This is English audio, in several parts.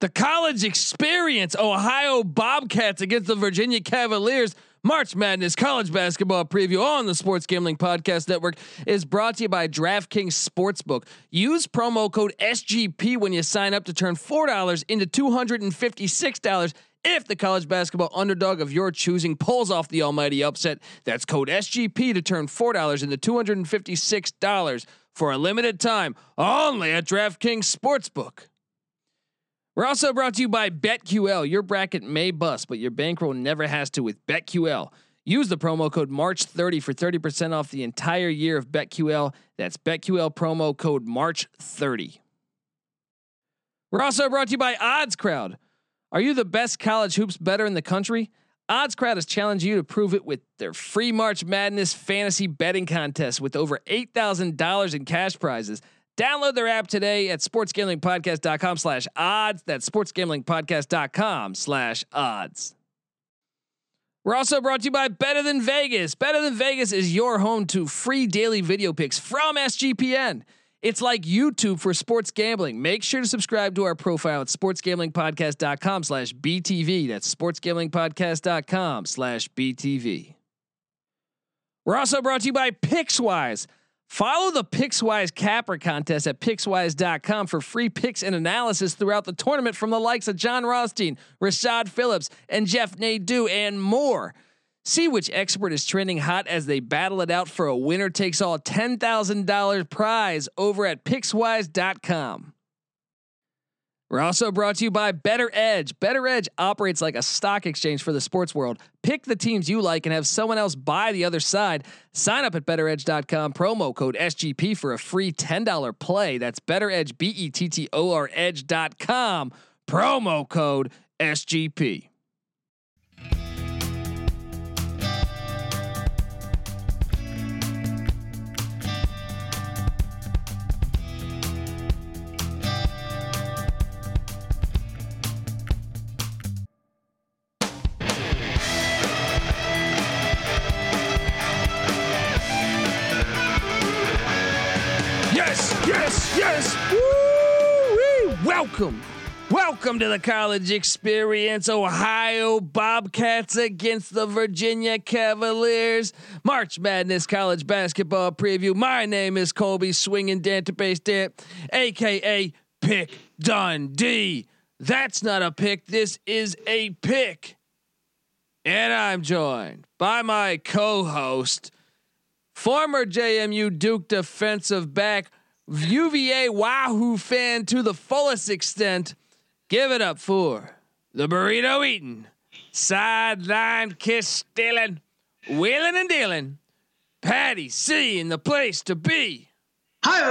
The college experience, Ohio Bobcats against the Virginia Cavaliers. March Madness college basketball preview on the Sports Gambling Podcast Network is brought to you by DraftKings Sportsbook. Use promo code SGP when you sign up to turn $4 into $256 if the college basketball underdog of your choosing pulls off the almighty upset. That's code SGP to turn $4 into $256 for a limited time only at DraftKings Sportsbook. We're also brought to you by BetQL. Your bracket may bust, but your bankroll never has to with BetQL. Use the promo code March30 for 30% off the entire year of BetQL. That's BetQL promo code March30. We're also brought to you by Odds Crowd. Are you the best college hoops bettor in the country? Odds Crowd has challenged you to prove it with their free March Madness fantasy betting contest with over $8,000 in cash prizes. Download their app today at sportsgamblingpodcast.com slash odds. That's sportsgamblingpodcast.com slash odds. We're also brought to you by Better Than Vegas. Better Than Vegas is your home to free daily video picks from SGPN. It's like YouTube for sports gambling. Make sure to subscribe to our profile at sportsgamblingpodcast.com slash BTV. That's sportsgamblingpodcast.com slash BTV. We're also brought to you by PicksWise. Follow the Pickswise Capper contest at Pickswise.com for free picks and analysis throughout the tournament from the likes of John Rothstein, Rashad Phillips, and Jeff Nadeau, and more. See which expert is trending hot as they battle it out for a winner takes all $10,000 prize over at Pickswise.com. We're also brought to you by Bettor Edge. Bettor Edge operates like a stock exchange for the sports world. Pick the teams you like and have someone else buy the other side. Sign up at bettoredge.com, promo code SGP for a free $10 play. That's bettoredge, B E T T O R edge.com, promo code SGP. Yes, yes, yes. Woo-wee. Welcome. Welcome to the college experience. Ohio Bobcats against the Virginia Cavaliers. March Madness college basketball preview. My name is Colby Swinging Database Dan, aka Pick Dundee. That's not a pick. This is a pick. And I'm joined by my co-host, former JMU Duke defensive back, UVA Wahoo fan to the fullest extent. Give it up for the burrito eating, sideline kiss stealing, wheeling and dealing. Patty C in the place to be. Hi.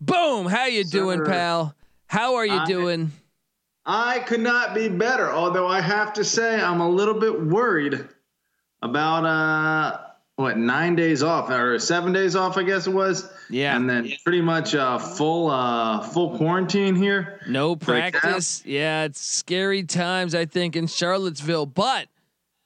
Boom! How you doing, Sir. pal? How are you I- doing? I could not be better, although I have to say I'm a little bit worried about uh what nine days off or seven days off, I guess it was. Yeah. And then pretty much uh full uh full quarantine here. No For the practice. Yeah, it's scary times, I think, in Charlottesville. But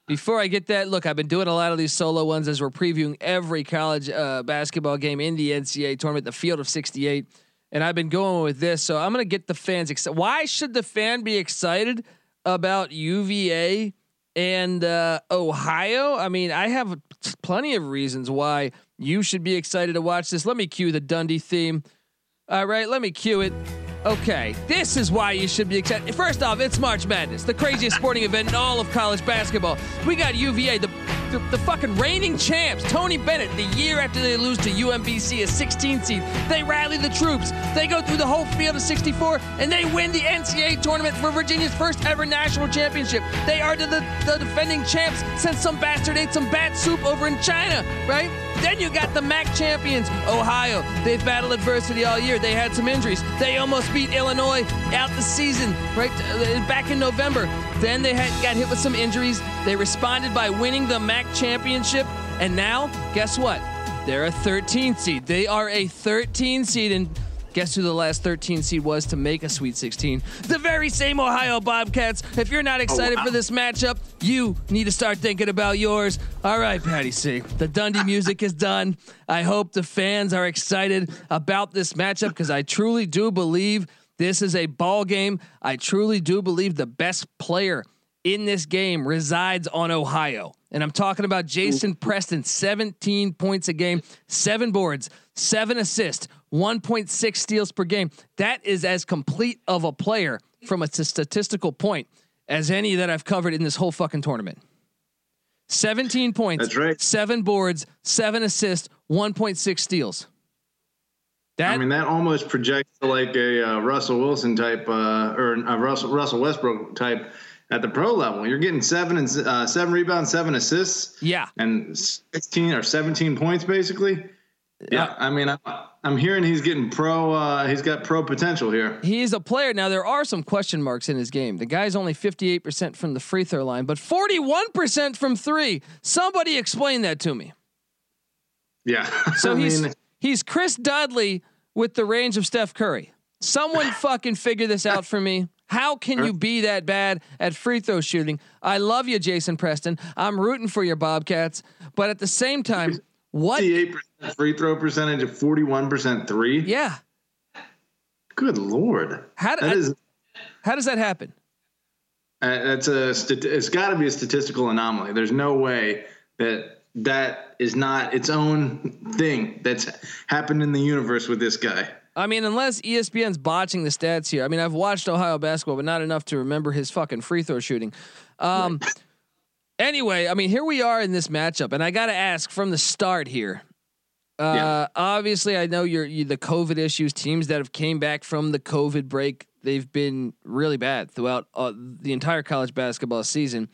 before I get that, look, I've been doing a lot of these solo ones as we're previewing every college uh, basketball game in the NCAA tournament, the field of 68. And I've been going with this. So I'm going to get the fans excited. Why should the fan be excited about UVA and uh, Ohio? I mean, I have plenty of reasons why you should be excited to watch this. Let me cue the Dundee theme. All right, let me cue it. Okay, this is why you should be excited. First off, it's March Madness, the craziest sporting event in all of college basketball. We got UVA, the, the the fucking reigning champs, Tony Bennett. The year after they lose to UMBC, a 16 seed, they rally the troops. They go through the whole field of 64, and they win the NCAA tournament for Virginia's first ever national championship. They are the, the, defending champs since some bastard ate some bat soup over in China, right? Then you got the MAC champions, Ohio. They've battled adversity all year. They had some injuries. They almost beat Illinois out the season, right uh, back in November. Then they had got hit with some injuries. They responded by winning the MAC championship, and now guess what? They're a 13 seed. They are a 13 seed, and Guess who the last 13 seed was to make a Sweet 16? The very same Ohio Bobcats. If you're not excited oh, wow. for this matchup, you need to start thinking about yours. All right, Patty C. The Dundee music is done. I hope the fans are excited about this matchup because I truly do believe this is a ball game. I truly do believe the best player in this game resides on Ohio. And I'm talking about Jason Preston, 17 points a game, seven boards, seven assists, 1.6 steals per game. That is as complete of a player from a statistical point as any that I've covered in this whole fucking tournament. 17 points, That's right. seven boards, seven assists, 1.6 steals. That, I mean, that almost projects like a uh, Russell Wilson type uh, or a Russell Russell Westbrook type at the pro level. You're getting seven and uh, seven rebounds, seven assists. Yeah, and sixteen or seventeen points basically. Yeah, uh, I mean, I'm, I'm, hearing he's getting pro. Uh, he's got pro potential here. He's a player now. There are some question marks in his game. The guy's only 58 percent from the free throw line, but 41 percent from three. Somebody explain that to me. Yeah. So he's mean, he's Chris Dudley with the range of Steph Curry. Someone fucking figure this out for me. How can you be that bad at free throw shooting? I love you, Jason Preston. I'm rooting for your Bobcats, but at the same time, what? 58% free throw percentage of 41% three? Yeah. Good lord. How, that I, is, how does that happen? Uh, that's a it's got to be a statistical anomaly. There's no way that that is not its own thing that's happened in the universe with this guy. I mean, unless ESPN's botching the stats here. I mean, I've watched Ohio basketball, but not enough to remember his fucking free throw shooting. Um, anyway, I mean, here we are in this matchup, and I got to ask from the start here. Uh, yeah. Obviously, I know you're you, the COVID issues. Teams that have came back from the COVID break, they've been really bad throughout uh, the entire college basketball season.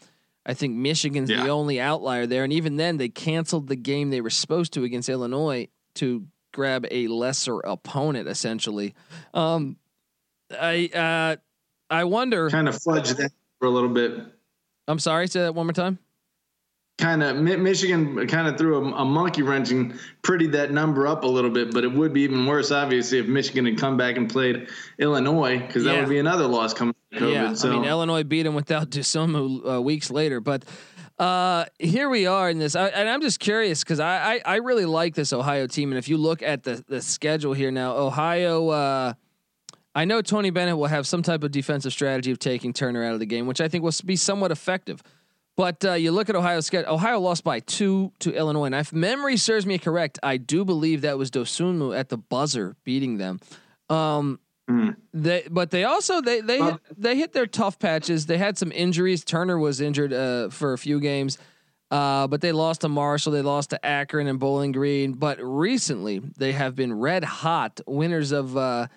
I think Michigan's yeah. the only outlier there, and even then, they canceled the game they were supposed to against Illinois to grab a lesser opponent essentially. Um, I uh, I wonder. Kind of fudge that for a little bit. I'm sorry. Say that one more time. Kind of Michigan kind of threw a, a monkey wrench and prettied that number up a little bit, but it would be even worse, obviously, if Michigan had come back and played Illinois, because that yeah. would be another loss coming. COVID, yeah, so. I mean Illinois beat them without Dosunmu uh, weeks later, but uh, here we are in this, I, and I'm just curious because I, I, I really like this Ohio team, and if you look at the the schedule here now, Ohio. Uh, I know Tony Bennett will have some type of defensive strategy of taking Turner out of the game, which I think will be somewhat effective. But uh, you look at Ohio's schedule. Ohio lost by two to Illinois, and if memory serves me correct, I do believe that was Dosunmu at the buzzer beating them. Um, Mm. They, but they also they they hit, they hit their tough patches. They had some injuries. Turner was injured uh, for a few games, uh, but they lost to Marshall. They lost to Akron and Bowling Green. But recently, they have been red hot winners of uh,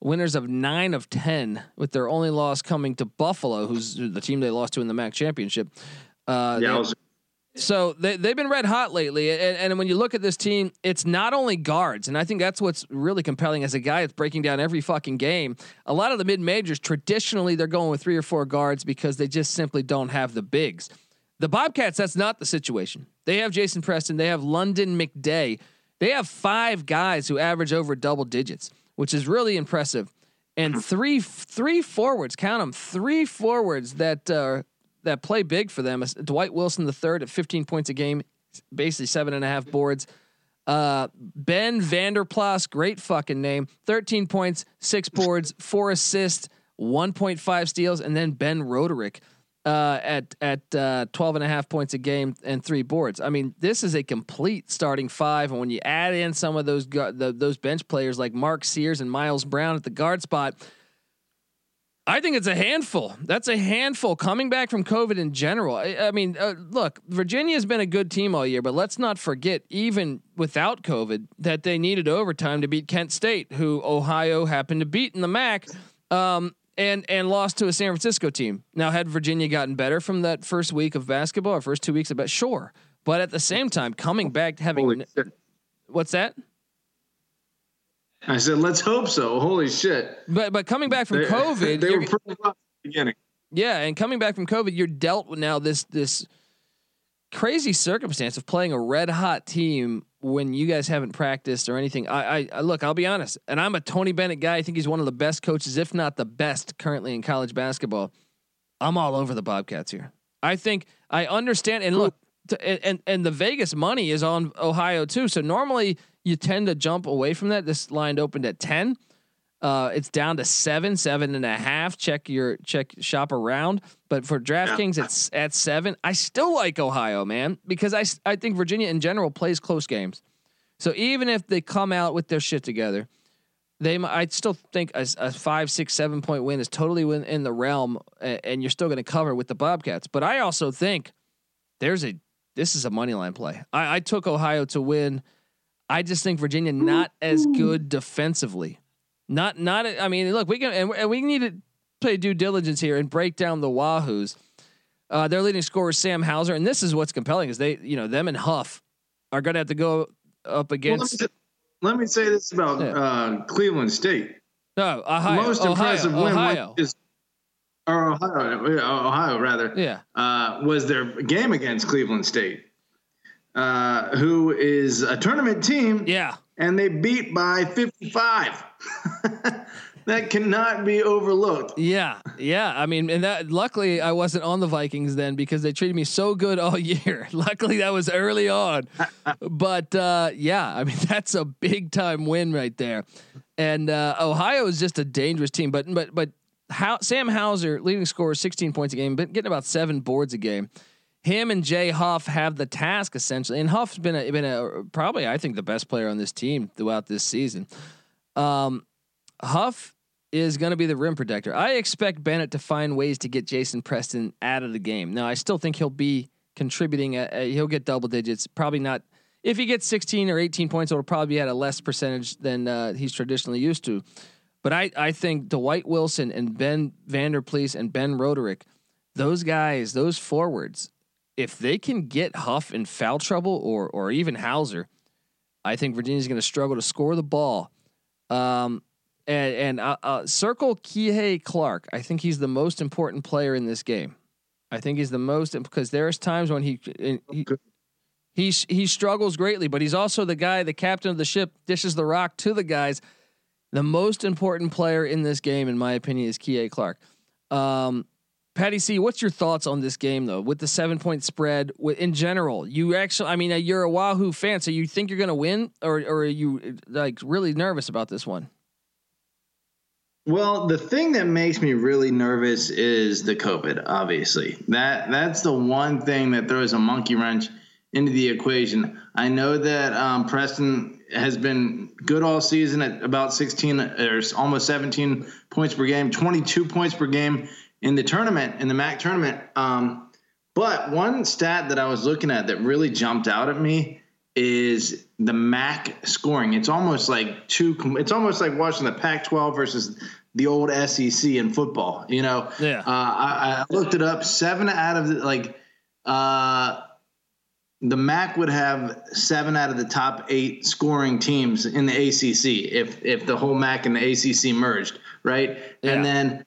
winners of nine of ten, with their only loss coming to Buffalo, who's the team they lost to in the MAC championship. Uh, yeah, they, so they they've been red hot lately, and, and when you look at this team, it's not only guards, and I think that's what's really compelling as a guy that's breaking down every fucking game. A lot of the mid majors traditionally they're going with three or four guards because they just simply don't have the bigs. The Bobcats, that's not the situation. They have Jason Preston, they have Lunden McDay, they have five guys who average over double digits, which is really impressive, and three three forwards. Count them, three forwards that. Uh, that play big for them. Dwight Wilson the third at 15 points a game, basically seven and a half boards. Uh, ben Vander Plas, great fucking name, 13 points, six boards, four assists, 1.5 steals, and then Ben Roderick uh, at at uh, 12 and a half points a game and three boards. I mean, this is a complete starting five, and when you add in some of those the, those bench players like Mark Sears and Miles Brown at the guard spot I think it's a handful. That's a handful coming back from COVID in general. I, I mean, uh, look, Virginia has been a good team all year, but let's not forget, even without COVID, that they needed overtime to beat Kent State, who Ohio happened to beat in the MAC, um, and and lost to a San Francisco team. Now, had Virginia gotten better from that first week of basketball or first two weeks of bet, sure, but at the same time, coming back having what's that? I said, let's hope so. Holy shit! But but coming back from they, COVID, they were pretty rough the beginning. Yeah, and coming back from COVID, you're dealt with now this this crazy circumstance of playing a red hot team when you guys haven't practiced or anything. I, I, I, look, I'll be honest, and I'm a Tony Bennett guy. I think he's one of the best coaches, if not the best, currently in college basketball. I'm all over the Bobcats here. I think I understand, and look, to, and and the Vegas money is on Ohio too. So normally you tend to jump away from that. This line opened at ten. Uh, it's down to seven, seven and a half. Check your check shop around, but for DraftKings, yeah. it's at seven. I still like Ohio, man, because I I think Virginia in general plays close games. So even if they come out with their shit together, they I still think a, a five, six, seven point win is totally within the realm, and you're still going to cover with the Bobcats. But I also think there's a this is a money line play. I, I took Ohio to win. I just think Virginia not as good defensively. Not not. I mean, look, we can and we need to play due diligence here and break down the Wahoos. Uh, their leading scorer is Sam Hauser, and this is what's compelling: is they, you know, them and Huff are going to have to go up against. Well, let, me, say this about yeah. uh, Cleveland State. No, Ohio. Most Ohio, impressive Ohio. win is or Ohio, Ohio rather. Yeah, uh, was their game against Cleveland State, uh, who is a tournament team. Yeah, and they beat by fifty-five. that cannot be overlooked. Yeah, yeah. I mean, and that luckily I wasn't on the Vikings then because they treated me so good all year. luckily that was early on. but uh, yeah, I mean that's a big time win right there. And uh, Ohio is just a dangerous team. But but but how Sam Hauser, leading scorer, 16 points a game, but getting about seven boards a game. Him and Jay Huff have the task essentially, and Huff's been a, been a probably I think the best player on this team throughout this season. Um, Huff is going to be the rim protector. I expect Bennett to find ways to get Jason Preston out of the game. Now, I still think he'll be contributing. A, a, he'll get double digits. Probably not. If he gets 16 or 18 points, it'll probably be at a less percentage than uh, he's traditionally used to. But I, I think Dwight Wilson and Ben Vander Plas and Ben Roderick, those guys, those forwards, if they can get Huff in foul trouble or or even Hauser, I think Virginia's going to struggle to score the ball. Um, and and uh, uh, circle Kihei Clark. I think he's the most important player in this game. I think he's the most because there's times when he he, he he struggles greatly, but he's also the guy, the captain of the ship, dishes the rock to the guys the most important player in this game, in my opinion, is Kihei Clark. Um, Patty C, what's your thoughts on this game though? With the seven point spread, in general, you actually, I mean, uh, you're a Wahoo fan, so you think you're going to win, or or are you like really nervous about this one? Well, the thing that makes me really nervous is the COVID. Obviously, that that's the one thing that throws a monkey wrench into the equation. I know that um, Preston has been good all season at about 16 or almost 17 points per game, 22 points per game in the tournament, in the MAC tournament. Um, but one stat that I was looking at that really jumped out at me is the MAC scoring. It's almost like two. It's almost like watching the Pac-12 versus the old SEC in football. You know, yeah. Uh, I, I, looked it up. Seven out of the, like uh, the MAC would have seven out of the top eight scoring teams in the ACC if if the whole MAC and the ACC merged, right? Yeah. And then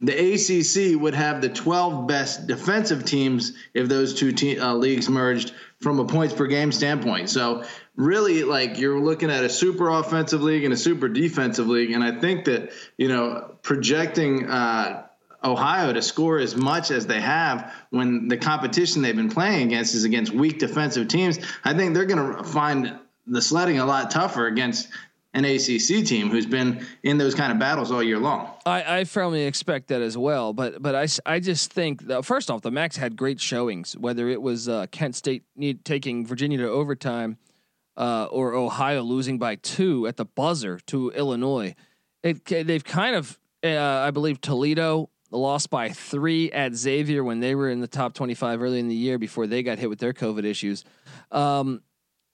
the ACC would have the 12 best defensive teams if those two te- uh, leagues merged from a points per game standpoint. So really, like you're looking at a super offensive league and a super defensive league, and I think that you know projecting. Uh, Ohio to score as much as they have when the competition they've been playing against is against weak defensive teams. I think they're going to find the sledding a lot tougher against an ACC team who's been in those kind of battles all year long. I, I firmly expect that as well, but but I, I just think that first off, the MACs had great showings. Whether it was uh, Kent State need, taking Virginia to overtime, uh, or Ohio losing by two at the buzzer to Illinois, it, they've kind of uh, I believe Toledo lost by three at Xavier when they were in the top 25 early in the year before they got hit with their COVID issues. Um,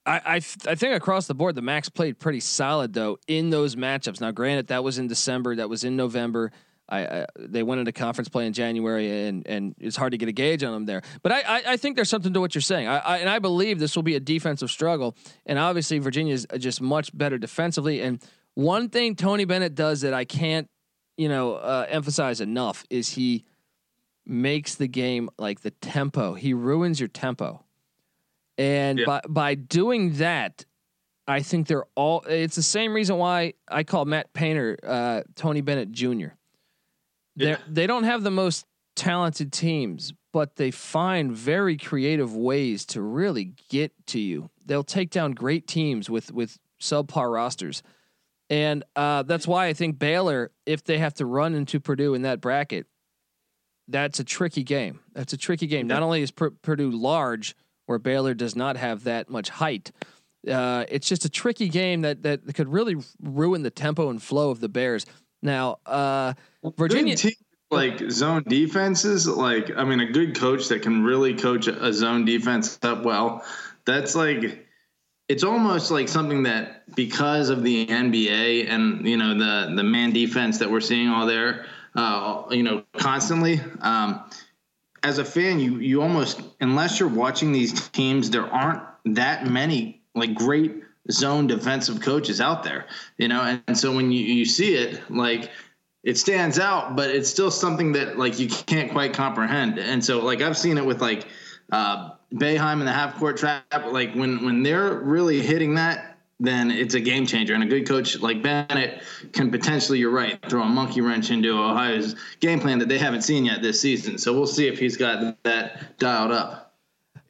I, I, I think across the board the MACs played pretty solid though in those matchups. Now, granted, that was in December, that was in November. I, I, they went into conference play in January, and and it's hard to get a gauge on them there. But I I, I think there's something to what you're saying. I, I, and I believe this will be a defensive struggle. And obviously Virginia is just much better defensively. And one thing Tony Bennett does that I can't you know, uh, emphasize enough is he makes the game like the tempo. He ruins your tempo. And by by doing that, I think they're all. It's the same reason why I call Matt Painter uh, Tony Bennett Jr. They they don't have the most talented teams, but they find very creative ways to really get to you. They'll take down great teams with with subpar rosters, and uh, that's why I think Baylor, if they have to run into Purdue in that bracket, that's a tricky game. That's a tricky game. Not only is Purdue large, where Baylor does not have that much height uh, it's just a tricky game that that could really ruin the tempo and flow of the Bears. Now, uh, Virginia. Team, like zone defenses, like I mean, a good coach that can really coach a zone defense up well. That's like it's almost like something that because of the NBA and you know the the man defense that we're seeing all there, uh, you know, constantly. Um, as a fan, you you almost unless you're watching these teams, there aren't that many like great zone defensive coaches out there, you know, and, and so when you, you see it, like it stands out, but it's still something that like you can't quite comprehend. And so like I've seen it with like uh Boeheim in the half court trap, like when when they're really hitting that, then it's a game changer. And a good coach like Bennett can potentially, you're right, throw a monkey wrench into Ohio's game plan that they haven't seen yet this season. So we'll see if he's got that dialed up.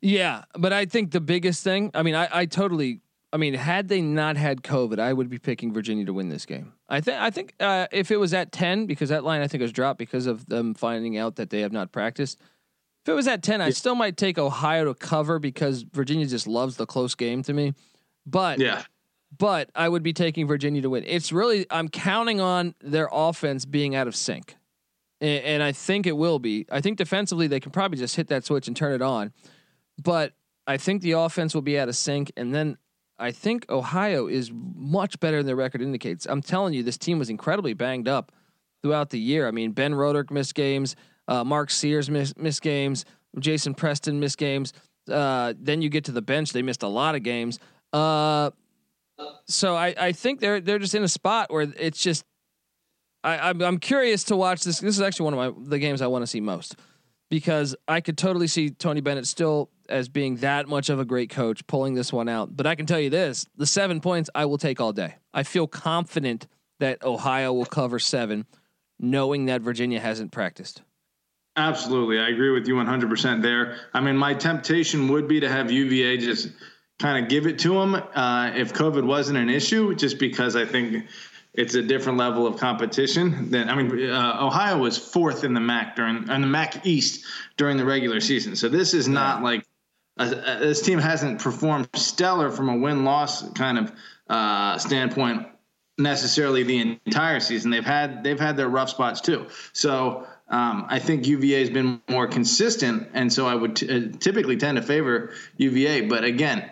Yeah, but I think the biggest thing, I mean, I, I totally I mean, had they not had COVID, I would be picking Virginia to win this game. I think I think uh, if it was at ten, because that line I think was dropped because of them finding out that they have not practiced. If it was at ten, I still might take Ohio to cover because Virginia just loves the close game to me. But yeah, but I would be taking Virginia to win. It's really I'm counting on their offense being out of sync, and, and I think it will be. I think defensively they can probably just hit that switch and turn it on. But I think the offense will be out of sync, and then I think Ohio is much better than their record indicates. I'm telling you, this team was incredibly banged up throughout the year. I mean, Ben Roderick missed games, uh, Mark Sears missed, missed, games, Jason Preston missed games. Uh, then you get to the bench; they missed a lot of games. Uh, so I, I think they're they're just in a spot where it's just I, I'm, I'm curious to watch this. This is actually one of my the games I want to see most because I could totally see Tony Bennett still as being that much of a great coach pulling this one out. But I can tell you this the seven points I will take all day. I feel confident that Ohio will cover seven, knowing that Virginia hasn't practiced. Absolutely. I agree with you 100% there. I mean, my temptation would be to have UVA just kind of give it to them uh, if COVID wasn't an issue, just because I think it's a different level of competition than I mean uh, Ohio was fourth in the MAC during in the MAC East during the regular season. So this is not like a, a, this team hasn't performed stellar from a win loss kind of uh, standpoint necessarily the entire season. They've had they've had their rough spots too. So um, I think UVA has been more consistent, and so I would t- uh, typically tend to favor UVA. But again,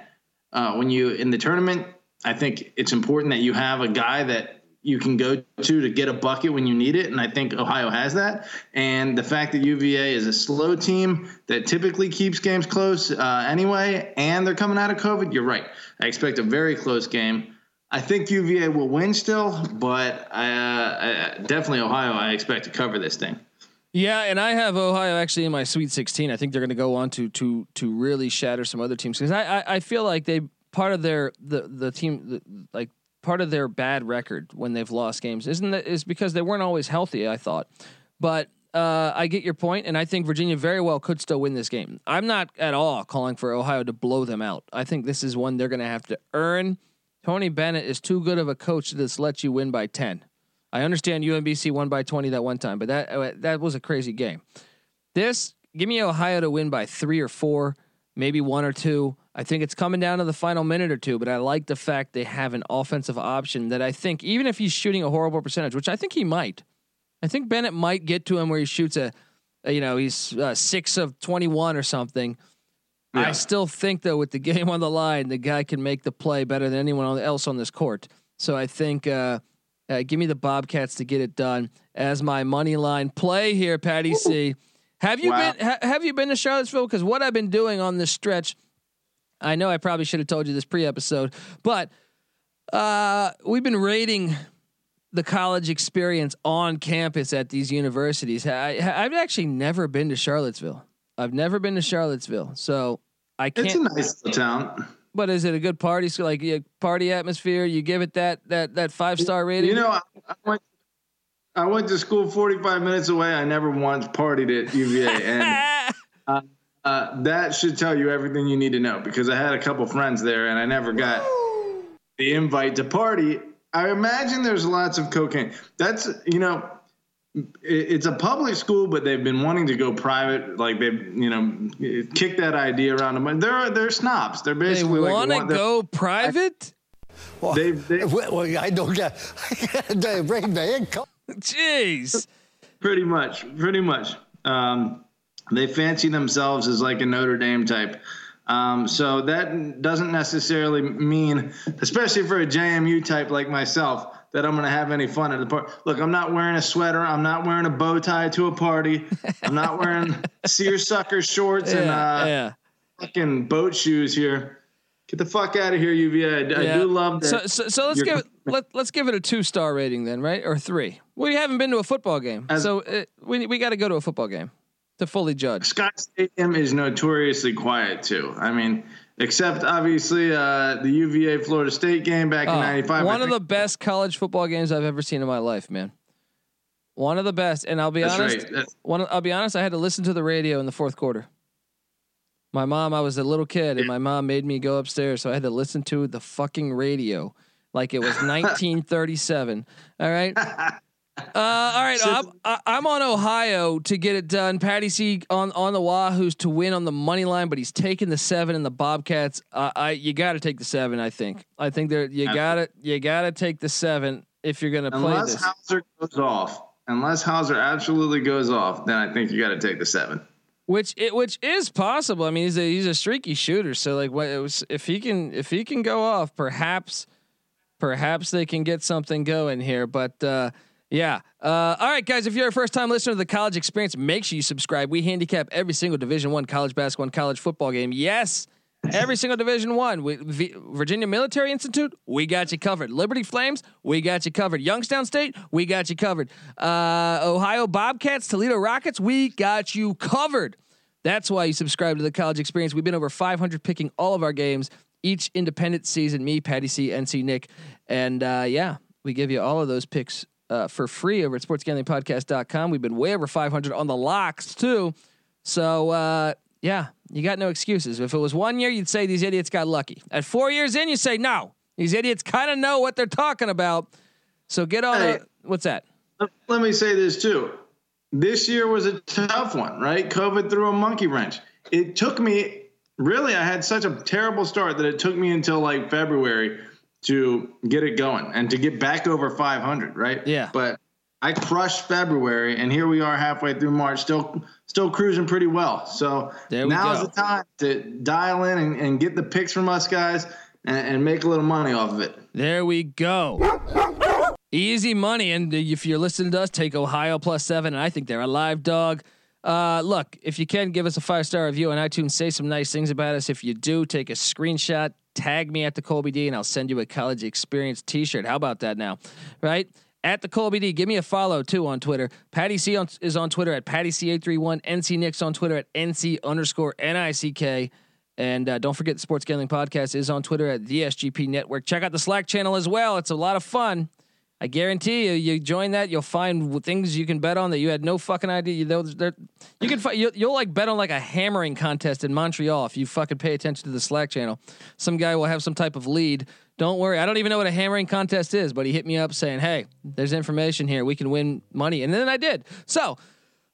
uh, when you in the tournament, I think it's important that you have a guy that you can go to to get a bucket when you need it. And I think Ohio has that. And the fact that UVA is a slow team that typically keeps games close uh, anyway, and they're coming out of COVID, you're right. I expect a very close game. I think UVA will win still, but I, uh, I, definitely Ohio, I expect to cover this thing. Yeah, and I have Ohio actually in my Sweet 16. I think they're going to go on to to to really shatter some other teams because I, I, I feel like they part of their the the team the, like part of their bad record when they've lost games isn't that is because they weren't always healthy. I thought, but uh, I get your point, and I think Virginia very well could still win this game. I'm not at all calling for Ohio to blow them out. I think this is one they're going to have to earn. Tony Bennett is too good of a coach to just let you win by ten. I understand UMBC won by 20 that one time, but that uh, that was a crazy game. This give me Ohio to win by three or four, maybe one or two. I think it's coming down to the final minute or two, but I like the fact they have an offensive option that I think, even if he's shooting a horrible percentage, which I think he might, I think Bennett might get to him where he shoots a, a you know, he's uh, six of 21 or something. Yeah. I still think, though, with the game on the line, the guy can make the play better than anyone else on this court. So I think, uh, uh, give me the Bobcats to get it done as my money line play here, Patty C. Have you wow. been ha- Have you been to Charlottesville? Because what I've been doing on this stretch I know I probably should have told you this pre-episode, but uh, we've been rating the college experience on campus at these universities. I, have actually never been to Charlottesville. I've never been to Charlottesville, so I can't. It's a nice little town. But is it a good party? So like a party atmosphere? You give it that that that five star rating? You know, I, I, went. I went to school 45 minutes away. I never once partied at UVA, and uh, uh, that should tell you everything you need to know because I had a couple friends there, and I never got the invite to party. I imagine there's lots of cocaine. That's you know it's a public school, but they've been wanting to go private. Like they've, you know, kicked that idea around them. They're they're snobs. They're basically they want to go private. Well, they, they, well, I don't get. Jeez. Pretty much. Pretty much. Um, they fancy themselves as like a Notre Dame type. Um, so that doesn't necessarily mean, especially for a JMU type like myself, that I'm going to have any fun at the party. Look, I'm not wearing a sweater. I'm not wearing a bow tie to a party. I'm not wearing seersucker shorts yeah, and uh, yeah. fucking boat shoes here. Get the fuck out of here, UVA. I, yeah. I do love that. So, so, so let's give it let, let's give it a two star rating then, right? Or three. We haven't been to a football game, As, so it, we we got to go to a football game to fully judge. Scott Stadium is notoriously quiet too. I mean, except obviously uh, the UVA Florida State game back in '95. One of the best college football games I've ever seen in my life, man. One of the best, and I'll be That's honest. Right. One, I'll be honest. I had to listen to the radio in the fourth quarter. My mom, I was a little kid, and my mom made me go upstairs, so I had to listen to the fucking radio like it was 1937. All right. Uh, all right, I'm, I'm on Ohio to get it done. Patty C on on the Wahoos to win on the money line, but he's taking the seven and the Bobcats. Uh, I you got to take the seven. I think. I think there you got to you got to take the seven if you're going to play this. unless. Hauser goes off, unless Hauser absolutely goes off, then I think you got to take the seven. Which it which is possible. I mean, he's a he's a streaky shooter. So like, what it was if he can if he can go off, perhaps perhaps they can get something going here. But. uh yeah. Uh, all right, guys. If you're a first time listener to the college experience, make sure you subscribe. We handicap every single Division One college basketball and college football game. Yes, every single Division One. Virginia Military Institute, we got you covered. Liberty Flames, we got you covered. Youngstown State, we got you covered. Uh, Ohio Bobcats, Toledo Rockets, we got you covered. That's why you subscribe to the college experience. We've been over 500 picking all of our games each independent season. Me, Patty C, NC Nick, and uh, yeah, we give you all of those picks uh, for free over at sportsgamblingpodcast.com. We've been way over 500 on the locks too. So, uh, yeah, you got no excuses. If it was one year, you'd say these idiots got lucky. At four years in, you say, no, these idiots kind of know what they're talking about. So get on. Hey, what's that? Let me say this too. This year was a tough one, right? COVID threw a monkey wrench. It took me, really, I had such a terrible start that it took me until like February to get it going and to get back over 500, right? Yeah. But I crushed February, and here we are halfway through March, still still cruising pretty well. So now's go. the time to dial in and, and, get the picks from us guys and, and make a little money off of it. There we go. Easy money, and if you're listening to us, take Ohio plus seven, and I think they're a live dog. Uh, look, if you can give us a five star review on iTunes, say some nice things about us. If you do, take a screenshot, tag me at the Colby D, and I'll send you a college experience T-shirt. How about that now? Right? At the Colby D, give me a follow too on Twitter. Patty C on, is on Twitter at Patty C831. NC Nick's on Twitter at NC underscore NICK. And uh, don't forget the Sports Gambling Podcast is on Twitter at the SGP Network. Check out the Slack channel as well. It's a lot of fun. I guarantee you, you join that, you'll find things you can bet on that you had no fucking idea. You know, you can you'll, you'll like bet on like a hammering contest in Montreal if you fucking pay attention to the Slack channel. Some guy will have some type of lead. Don't worry, I don't even know what a hammering contest is, but he hit me up saying, "Hey, there's information here. We can win money," and then I did. So.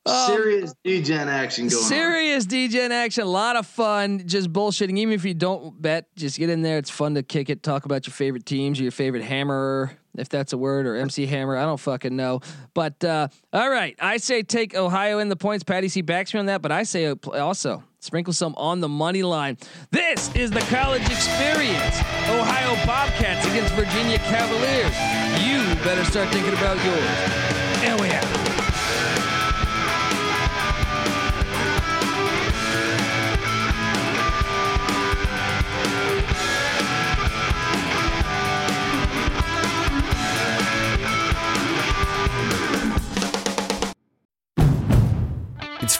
Um, serious DGen action going serious on. DGen action. A lot of fun. Just bullshitting. Even if you don't bet, just get in there. It's fun to kick it. Talk about your favorite teams, your favorite hammerer if that's a word, or MC Hammer. I don't fucking know. But uh, all right, I say take Ohio in the points. Patty C backs me on that, but I say also sprinkle some on the money line. This is the college experience. Ohio Bobcats against Virginia Cavaliers. You better start thinking about yours. And we have.